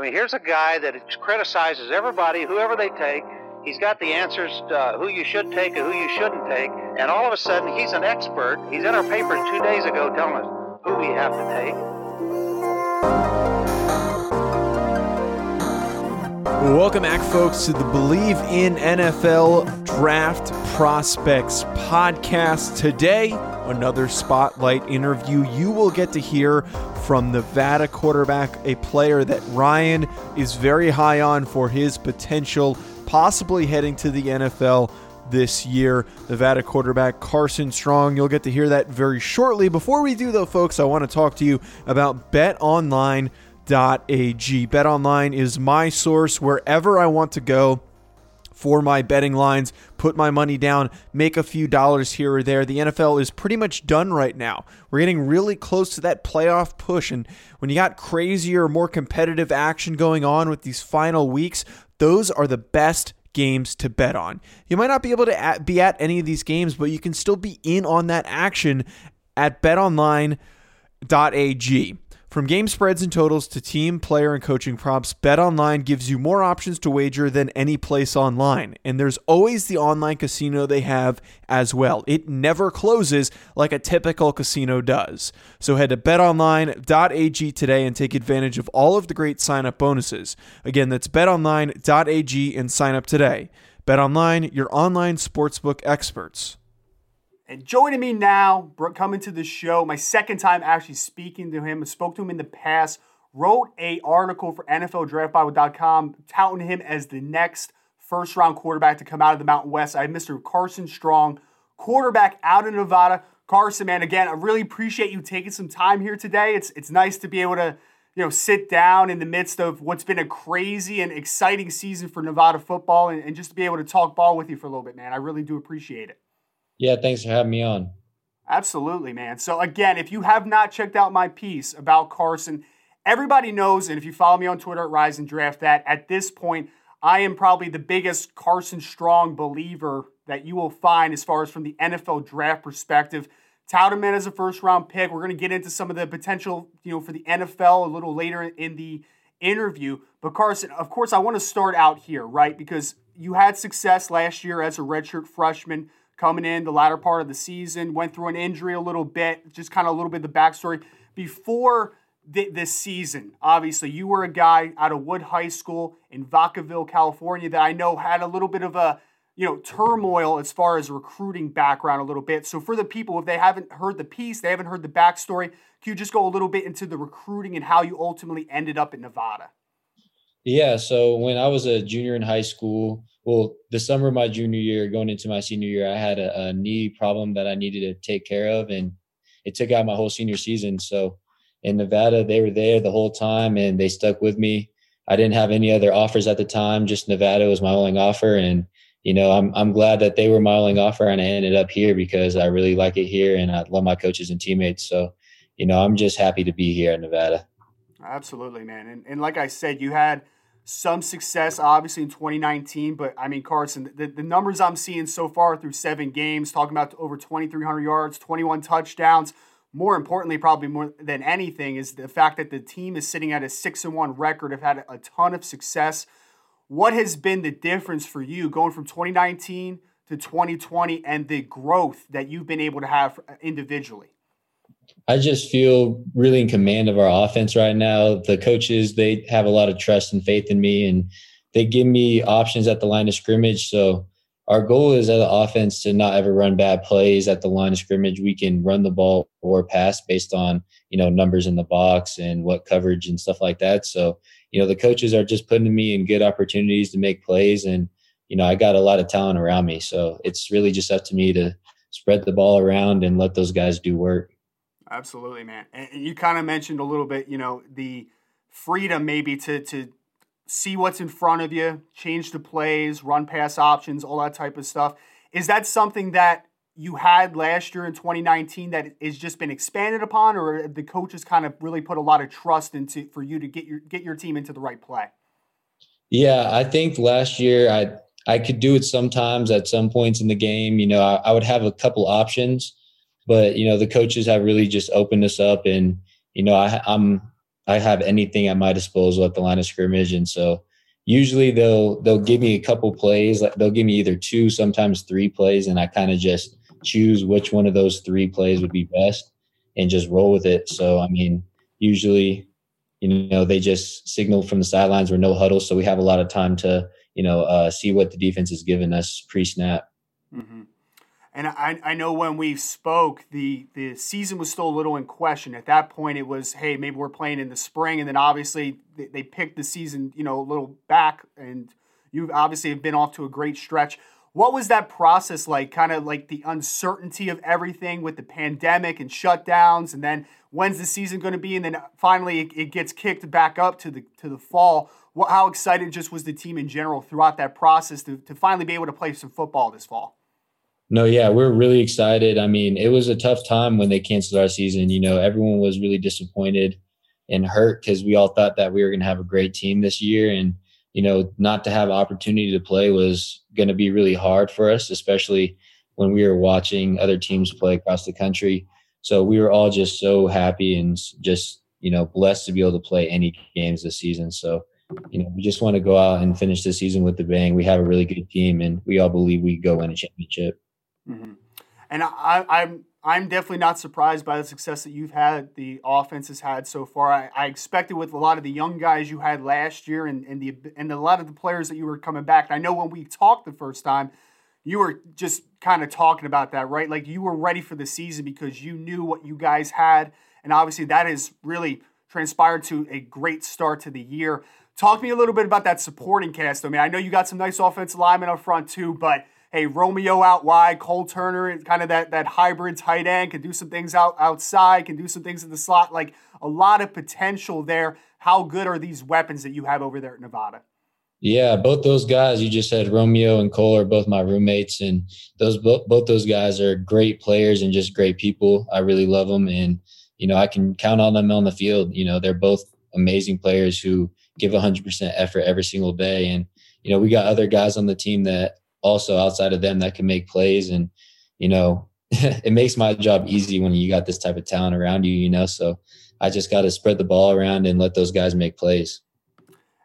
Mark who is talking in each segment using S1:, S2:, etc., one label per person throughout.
S1: I mean, here's a guy that criticizes everybody, whoever they take. He's got the answers uh, who you should take and who you shouldn't take. And all of a sudden, he's an expert. He's in our paper two days ago telling us who we have to take.
S2: Welcome back, folks, to the Bleav in NFL Draft Prospects podcast. Today, another spotlight interview. You will get to hear from Nevada quarterback, a player that Ryan is very high on for his potential, possibly heading to the NFL this year. Nevada quarterback Carson Strong. You'll get to hear that very shortly. Before we do, though, folks, I want to talk to you about Bet Online betonline.ag. BetOnline is my source wherever I want to go for my betting lines, put my money down, make a few dollars here or there. The NFL is pretty much done right now. We're getting really close to that playoff push. And when you got crazier, more competitive action going on with these final weeks, those are the best games to bet on. You might not be able to at, be at any of these games, but you can still be in on that action at betonline.ag. From game spreads and totals to team, player, and coaching props, BetOnline gives you more options to wager than any place online. And there's always the online casino they have as well. It never closes like a typical casino does. So head to betonline.ag today and take advantage of all of the great sign up bonuses. Again, that's betonline.ag and sign up today. BetOnline, your online sportsbook experts.
S3: And joining me now, coming to the show, my second time actually speaking to him, I spoke to him in the past, wrote a article for NFLDraftBible.com touting him as the next first round quarterback to come out of the Mountain West. I have Mr. Carson Strong, quarterback out of Nevada. Carson, man, again, I really appreciate you taking some time here today. It's it's nice to be able to, you know, sit down in the midst of what's been a crazy and exciting season for Nevada football and, and just to be able to talk ball with you for a little bit, man. I really do appreciate it.
S4: Yeah, thanks for having me on.
S3: Absolutely, man. So, again, if you have not checked out my piece about Carson, everybody knows, and if you follow me on Twitter at Rise and Draft, that at this point, I am probably the biggest Carson Strong believer that you will find as far as from the NFL draft perspective. Tout him in as a first round pick. We're going to get into some of the potential, you know, for the NFL a little later in the interview. But Carson, of course, I want to start out here, right? Because you had success last year as a redshirt freshman coming in the latter part of the season, went through an injury a little bit, just kind of a little bit of the backstory. Before th- this season, obviously, you were a guy out of Wood High School in Vacaville, California, that I know had a little bit of a you know turmoil as far as recruiting background a little bit. So for the people, if they haven't heard the piece, they haven't heard the backstory, can you just go a little bit into the recruiting and how you ultimately ended up in Nevada?
S4: Yeah, so when I was a junior in high school, well, the summer of my junior year, going into my senior year, I had a, a, knee problem that I needed to take care of, and it took out my whole senior season. So in Nevada, they were there the whole time, and they stuck with me. I didn't have any other offers at the time; just Nevada was my only offer, and you know, I'm I'm glad that they were my only offer, and I ended up here because I really like it here, and I love my coaches and teammates. So, you know, I'm just happy to be here in Nevada.
S3: Absolutely, man. And and like I said, you had some success, obviously, in 2019. But I mean, Carson, the, the numbers I'm seeing so far through seven games, talking about over 2,300 yards, 21 touchdowns. More importantly, probably more than anything, is the fact that the team is sitting at a six and one record, have had a ton of success. What has been the difference for you going from 2019 to 2020 and the growth that you've been able to have individually?
S4: I just feel really in command of our offense right now. The coaches, they have a lot of trust and faith in me and they give me options at the line of scrimmage. So our goal is as an offense to not ever run bad plays at the line of scrimmage. We can run the ball or pass based on, you know, numbers in the box and what coverage and stuff like that. So, you know, the coaches are just putting me in good opportunities to make plays and, you know, I got a lot of talent around me. So it's really just up to me to spread the ball around and let those guys do work.
S3: Absolutely, man. And you kind of mentioned a little bit, you know, the freedom maybe to to see what's in front of you, change the plays, run pass options, all that type of stuff. Is that something that you had last year in 2019 that has just been expanded upon, or the coaches kind of really put a lot of trust into for you to get your get your team into the right play?
S4: Yeah, I think last year I I could do it sometimes at some points in the game. You know, I, I would have a couple options, but you know the coaches have really just opened us up, and you know I, I'm I have anything at my disposal at the line of scrimmage, and so usually they'll they'll give me a couple plays. Like they'll give me either two, sometimes three plays, and I kind of just choose which one of those three plays would be best and just roll with it. So I mean, usually, you know, they just signal from the sidelines or no huddle, so we have a lot of time to you know uh, see what the defense is giving us pre snap.
S3: Mm-hmm. And I, I know when we spoke, the the season was still a little in question. At that point, it was, hey, maybe we're playing in the spring, and then obviously they, they picked the season, you know, a little back, and you obviously have been off to a great stretch. What was that process like? Kind of like the uncertainty of everything with the pandemic and shutdowns, and then when's the season going to be, and then finally it, it, gets kicked back up to the to the fall. What, how excited just was the team in general throughout that process to, to finally be able to play some football this fall?
S4: No, yeah, we're really excited. I mean, it was a tough time when they canceled our season. You know, everyone was really disappointed and hurt because we all thought that we were going to have a great team this year. And, you know, not to have opportunity to play was going to be really hard for us, especially when we were watching other teams play across the country. So we were all just so happy and just, you know, blessed to be able to play any games this season. So, you know, we just want to go out and finish the season with the bang. We have a really good team and we all believe we go win a championship.
S3: Mm-hmm. And I, I'm I'm definitely not surprised by the success that you've had, the offense has had so far. I, I expected with a lot of the young guys you had last year and, and the and a lot of the players that you were coming back. And I know when we talked the first time, you were just kind of talking about that, right? Like you were ready for the season because you knew what you guys had. And obviously that has really transpired to a great start to the year. Talk to me a little bit about that supporting cast. I mean, I know you got some nice offensive linemen up front too, but – hey, Romeo out wide, Cole Turner, is kind of that that hybrid tight end, can do some things out outside, can do some things in the slot. Like a lot of potential there. How good are these weapons that you have over there at Nevada?
S4: Yeah, both those guys you just said, Romeo and Cole, are both my roommates, and those both both those guys are great players and just great people. I really love them, and you know I can count on them on the field. You know they're both amazing players who give 100% effort every single day, and you know we got other guys on the team that also outside of them that can make plays and you know it makes my job easy when you got this type of talent around you you know so i just got to spread the ball around and let those guys make plays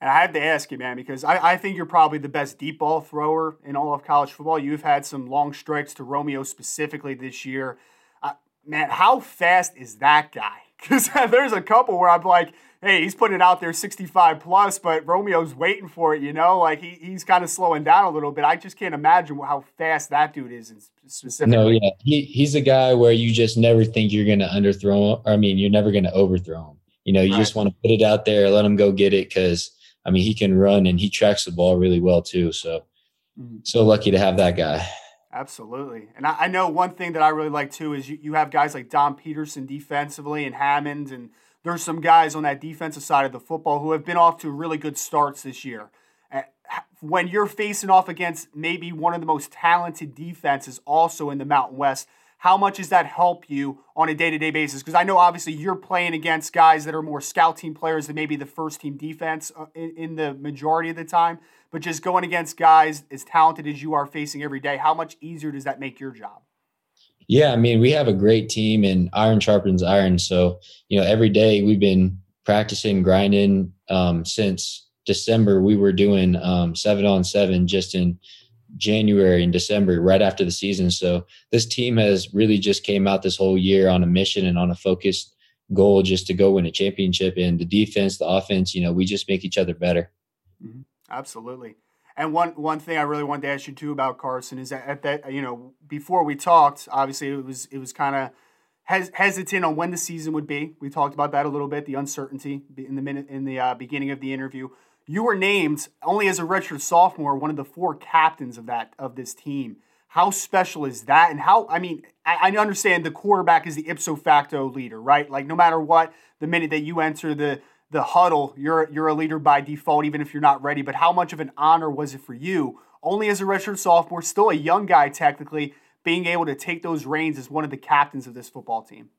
S3: and I had to ask you, man, because I, I think you're probably the best deep ball thrower in all of college football. You've had some long strikes to Romeo specifically this year. Uh, man, how fast is that guy? Because there's a couple where I'm like, hey, he's putting it out there 65 plus, but Romeo's waiting for it, you know? Like he, he's kind of slowing down a little bit. I just can't imagine how fast that dude is specifically.
S4: No, yeah. He, he's a guy where you just never think you're going to underthrow him. I mean, you're never going to overthrow him. You know, you right. just want to put it out there, let him go get it because, I mean, he can run and he tracks the ball really well too. So, mm-hmm. so lucky to have that guy.
S3: Absolutely. And I, I, know one thing that I really like too is you, you have guys like Dom Peterson defensively and Hammond and – there's some guys on that defensive side of the football who have been off to really good starts this year. When you're facing off against maybe one of the most talented defenses also in the Mountain West, how much does that help you on a day to day basis? Because I know obviously you're playing against guys that are more scout team players than maybe the first team defense uh, in, in, the majority of the time. But just going against guys as talented as you are facing every day, how much easier does that make your job?
S4: Yeah, I mean, we have a great team and iron sharpens iron. So, you know, every day we've been practicing, grinding um, since December. We were doing um, seven on seven just in January and December, right after the season. So this team has really just came out this whole year on a mission and on a focused goal just to go win a championship. And the defense, the offense, you know, we just make each other better.
S3: Mm-hmm. Absolutely. And one one thing I really wanted to ask you too about Carson is that at that you know before we talked, obviously it was it was kind of hes- hesitant on when the season would be. We talked about that a little bit, the uncertainty in the minute in the uh, beginning of the interview. You were named only as a redshirt sophomore, one of the four captains of that of this team. How special is that? And how I mean, I, I understand the quarterback is the ipso facto leader, right? Like no matter what, the minute that you enter the the huddle. You're you're a leader by default, even if you're not ready. But how much of an honor was it for you, only as a redshirt sophomore, still a young guy technically, being able to take those reins as one of the captains of this football team?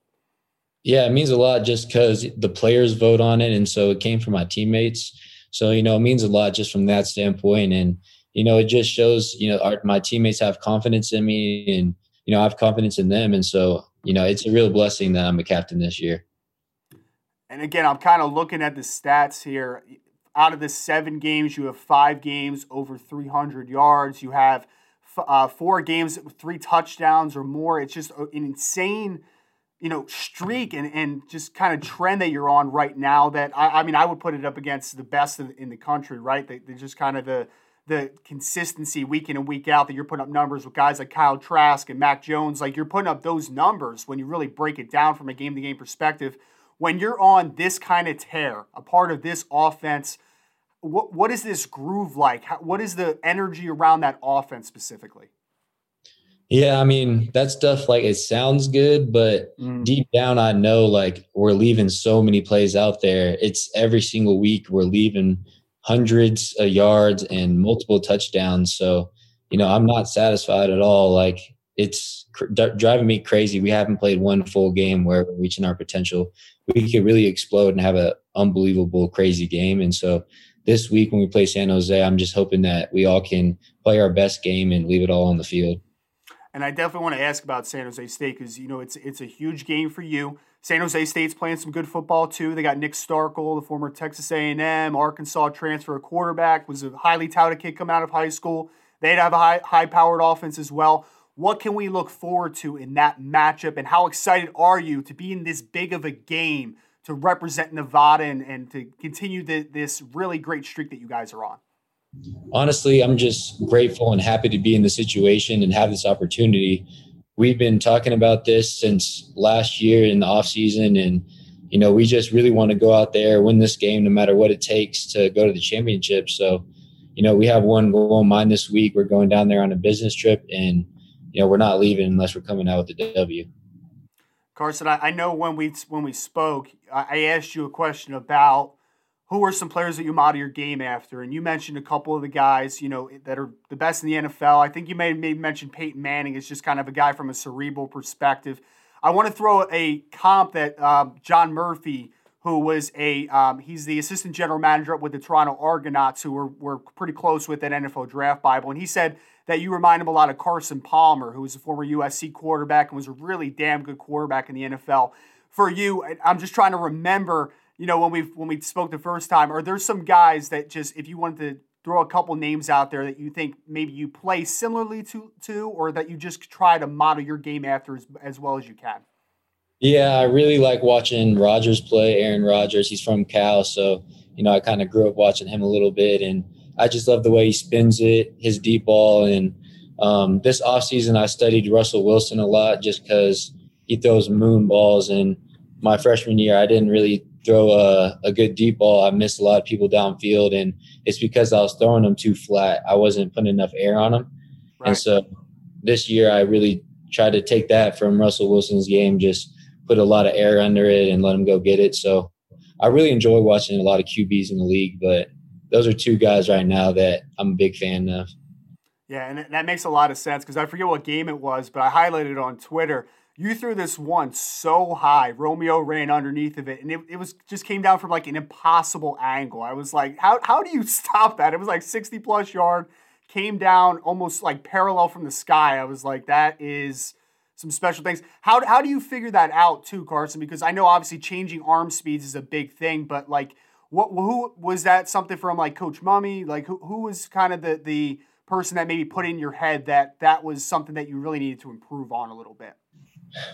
S4: Yeah, it means a lot just because the players vote on it, and so it came from my teammates. So you know, it means a lot just from that standpoint, and you know, it just shows you know our, my teammates have confidence in me, and you know, I have confidence in them, and so you know, it's a real blessing that I'm a captain this year.
S3: And again, I'm kind of looking at the stats here. Out of the seven games, you have five games over 300 yards. You have uh, four games with three touchdowns or more. It's just an insane you know, streak and, and just kind of trend that you're on right now that I, I mean, I would put it up against the best in, in the country, right? They, they're just kind of the, the consistency week in and week out that you're putting up numbers with guys like Kyle Trask and Mac Jones. Like you're putting up those numbers when you really break it down from a game to game perspective. When you're on this kind of tear, a part of this offense, what, what is this groove like? How, what is the energy around that offense specifically?
S4: Yeah, I mean, that stuff like it sounds good, but mm. deep down I know like we're leaving so many plays out there. It's every single week we're leaving hundreds of yards and multiple touchdowns. So, you know, I'm not satisfied at all. Like it's cr- driving me crazy. We haven't played one full game where we're reaching our potential. We could really explode and have an unbelievable, crazy game. And so this week when we play San Jose, I'm just hoping that we all can play our best game and leave it all on the field.
S3: And I definitely want to ask about San Jose State because you know it's it's a huge game for you. San Jose State's playing some good football too. They got Nick Starkel, the former Texas A&M, Arkansas transfer quarterback, was a highly touted kid coming out of high school. They'd have a high high powered offense as well. What can we look forward to in that matchup, and how excited are you to be in this big of a game to represent Nevada and, and to continue the, this really great streak that you guys are on?
S4: honestly, I'm just grateful and happy to be in the situation and have this opportunity. We've been talking about this since last year in the off season, and you know, we just really want to go out there, win this game, no matter what it takes to go to the championship. So, you know, we have one goal in mind this week. We're going down there on a business trip, and you know, we're not leaving unless we're coming out with the W.
S3: Carson, I, know when we when we spoke, I asked you a question about who are some players that you model your game after? And you mentioned a couple of the guys, you know, that are the best in the NFL. I think you may maybe mention Peyton Manning is just kind of a guy from a cerebral perspective. I want to throw a comp that um, John Murphy, who was a um, he's the assistant general manager up with the Toronto Argonauts, who we're, we're pretty close with at NFL Draft Bible, and he said that you remind him a lot of Carson Palmer, who was a former USC quarterback and was a really damn good quarterback in the NFL. For you, I'm just trying to remember you know, when we when we spoke the first time, are there some guys that just if you wanted to throw a couple names out there that you think maybe you play similarly to to, or that you just try to model your game after as, as well as you can?
S4: Yeah, I really like watching Rodgers play. Aaron Rodgers, he's from Cal, so you know I kind of grew up watching him a little bit, and I just love the way he spins it, his deep ball, and um, this offseason I studied Russell Wilson a lot just because he throws moon balls. And my freshman year, I didn't really throw a, a good deep ball, I missed a lot of people downfield, and it's because I was throwing them too flat. I wasn't putting enough air on them, right. and so this year I really tried to take that from Russell Wilson's game, just put a lot of air under it and let him go get it. So I really enjoy watching a lot of QBs in the league, but those are two guys right now that I'm a big fan of.
S3: Yeah, and that makes a lot of sense because I forget what game it was, but I highlighted it on Twitter you threw this one so high. Romeo ran underneath of it, and it, it was just came down from like an impossible angle. I was like, how, how do you stop that? It was like 60 plus yard, came down almost like parallel from the sky. I was like, that is some special things. How, how do you figure that out too, Carson? Because I know obviously changing arm speeds is a big thing, but like, what who was that something from like Coach Mumme? Like who who was kind of the the person that maybe put in your head that that was something that you really needed to improve on a little bit?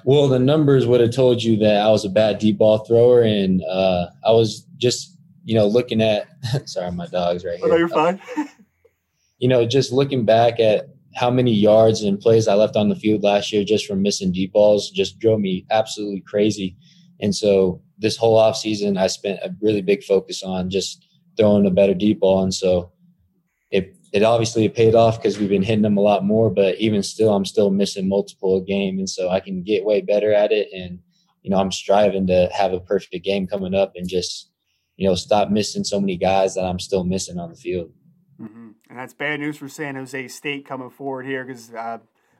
S4: Well, the numbers would have told you that I was a bad deep ball thrower, and uh, I was just, you know, looking at. sorry, my dog's right here.
S3: Oh, no, you're fine.
S4: you know, just looking back at how many yards and plays I left on the field last year just from missing deep balls just drove me absolutely crazy. And so this whole off season, I spent a really big focus on just throwing a better deep ball. And so it it obviously paid off because we've been hitting them a lot more, but even still, I'm still missing multiple a game. And so I can get way better at it. And, you know, I'm striving to have a perfect game coming up and just, you know, stop missing so many guys that I'm still missing on the field.
S3: Mm-hmm. And that's bad news for San Jose State coming forward here because uh,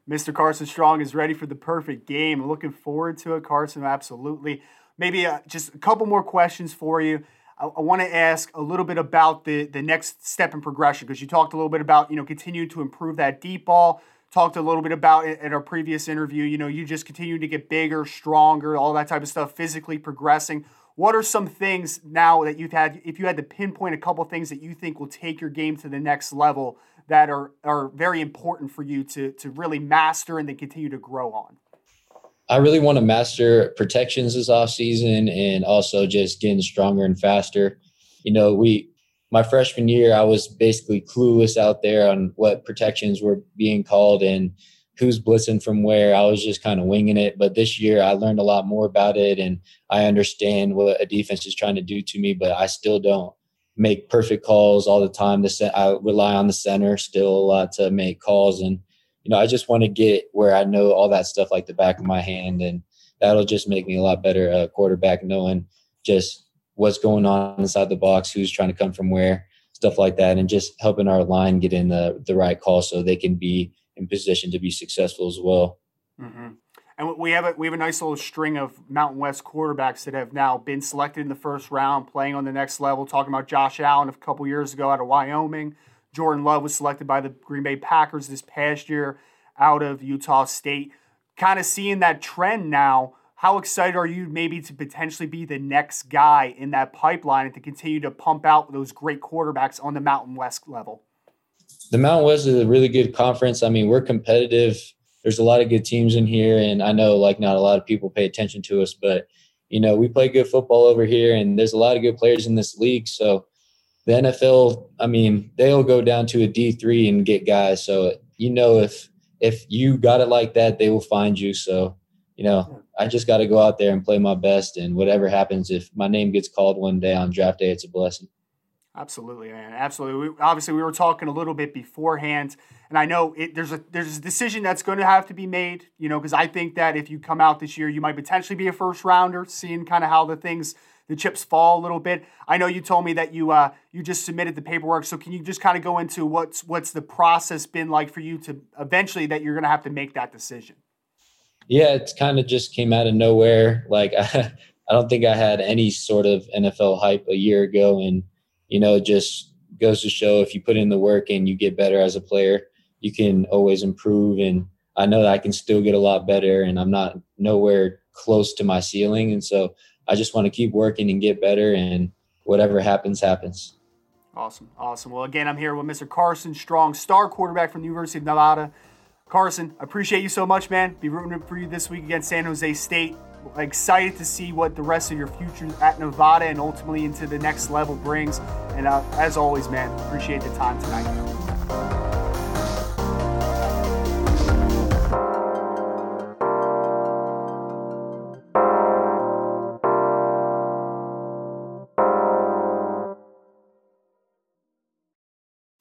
S3: Mr. Carson Strong is ready for the perfect game. Looking forward to it, Carson. Absolutely. Maybe uh, just a couple more questions for you. I, I want to ask a little bit about the the next step in progression because you talked a little bit about you know continuing to improve that deep ball. Talked a little bit about it at our previous interview. You know, you just continue to get bigger, stronger, all that type of stuff, physically progressing. What are some things now that you've had, if you had to pinpoint a couple things that you think will take your game to the next level that are, are very important for you to, to really master and then continue to grow on?
S4: I really want to master protections this off season and also just getting stronger and faster. You know, we my freshman year I was basically clueless out there on what protections were being called and who's blitzing from where. I was just kind of winging it. But this year I learned a lot more about it and I understand what a defense is trying to do to me, but I still don't make perfect calls all the time. The I rely on the center still a lot to make calls and you know, I just want to get where I know all that stuff like the back of my hand, and that'll just make me a lot better uh, quarterback, knowing just what's going on inside the box, who's trying to come from where, stuff like that, and just helping our line get in the the right call so they can be in position to be successful as well.
S3: Mm-hmm. And we have a we have a nice little string of Mountain West quarterbacks that have now been selected in the first round, playing on the next level. Talking about Josh Allen a couple years ago out of Wyoming. Jordan Love was selected by the Green Bay Packers this past year out of Utah State. Kind of seeing that trend now. How excited are you maybe to potentially be the next guy in that pipeline and to continue to pump out those great quarterbacks on the Mountain West level?
S4: The Mountain West is a really good conference. I mean, we're competitive. There's a lot of good teams in here, and I know like not a lot of people pay attention to us, but you know we play good football over here, and there's a lot of good players in this league. So the NFL, I mean, they'll go down to a D three and get guys. So you know, if if you got it like that, they will find you. So you know, I just got to go out there and play my best, and whatever happens, if my name gets called one day on draft day, it's a blessing.
S3: Absolutely, man. Absolutely. We, obviously, we were talking a little bit beforehand, and I know it, there's a there's a decision that's going to have to be made. You know, because I think that if you come out this year, you might potentially be a first rounder, seeing kind of how the things the chips fall a little bit. I know you told me that you uh, you just submitted the paperwork, so can you just kind of go into what's what's the process been like for you to eventually that you're going to have to make that decision?
S4: Yeah, it's kind of just came out of nowhere. Like I, I don't think I had any sort of NFL hype a year ago, and you know, just goes to show if you put in the work and you get better as a player, you can always improve. And I know that I can still get a lot better, and I'm not nowhere close to my ceiling, and so I just want to keep working and get better, and whatever happens, happens.
S3: Awesome. Awesome. Well, again, I'm here with Mr. Carson Strong, star quarterback from the University of Nevada. Carson, appreciate you so much, man. Be rooting for you this week against San Jose State. Excited to see what the rest of your future at Nevada and ultimately into the next level brings. And uh, as always, man, appreciate the time tonight.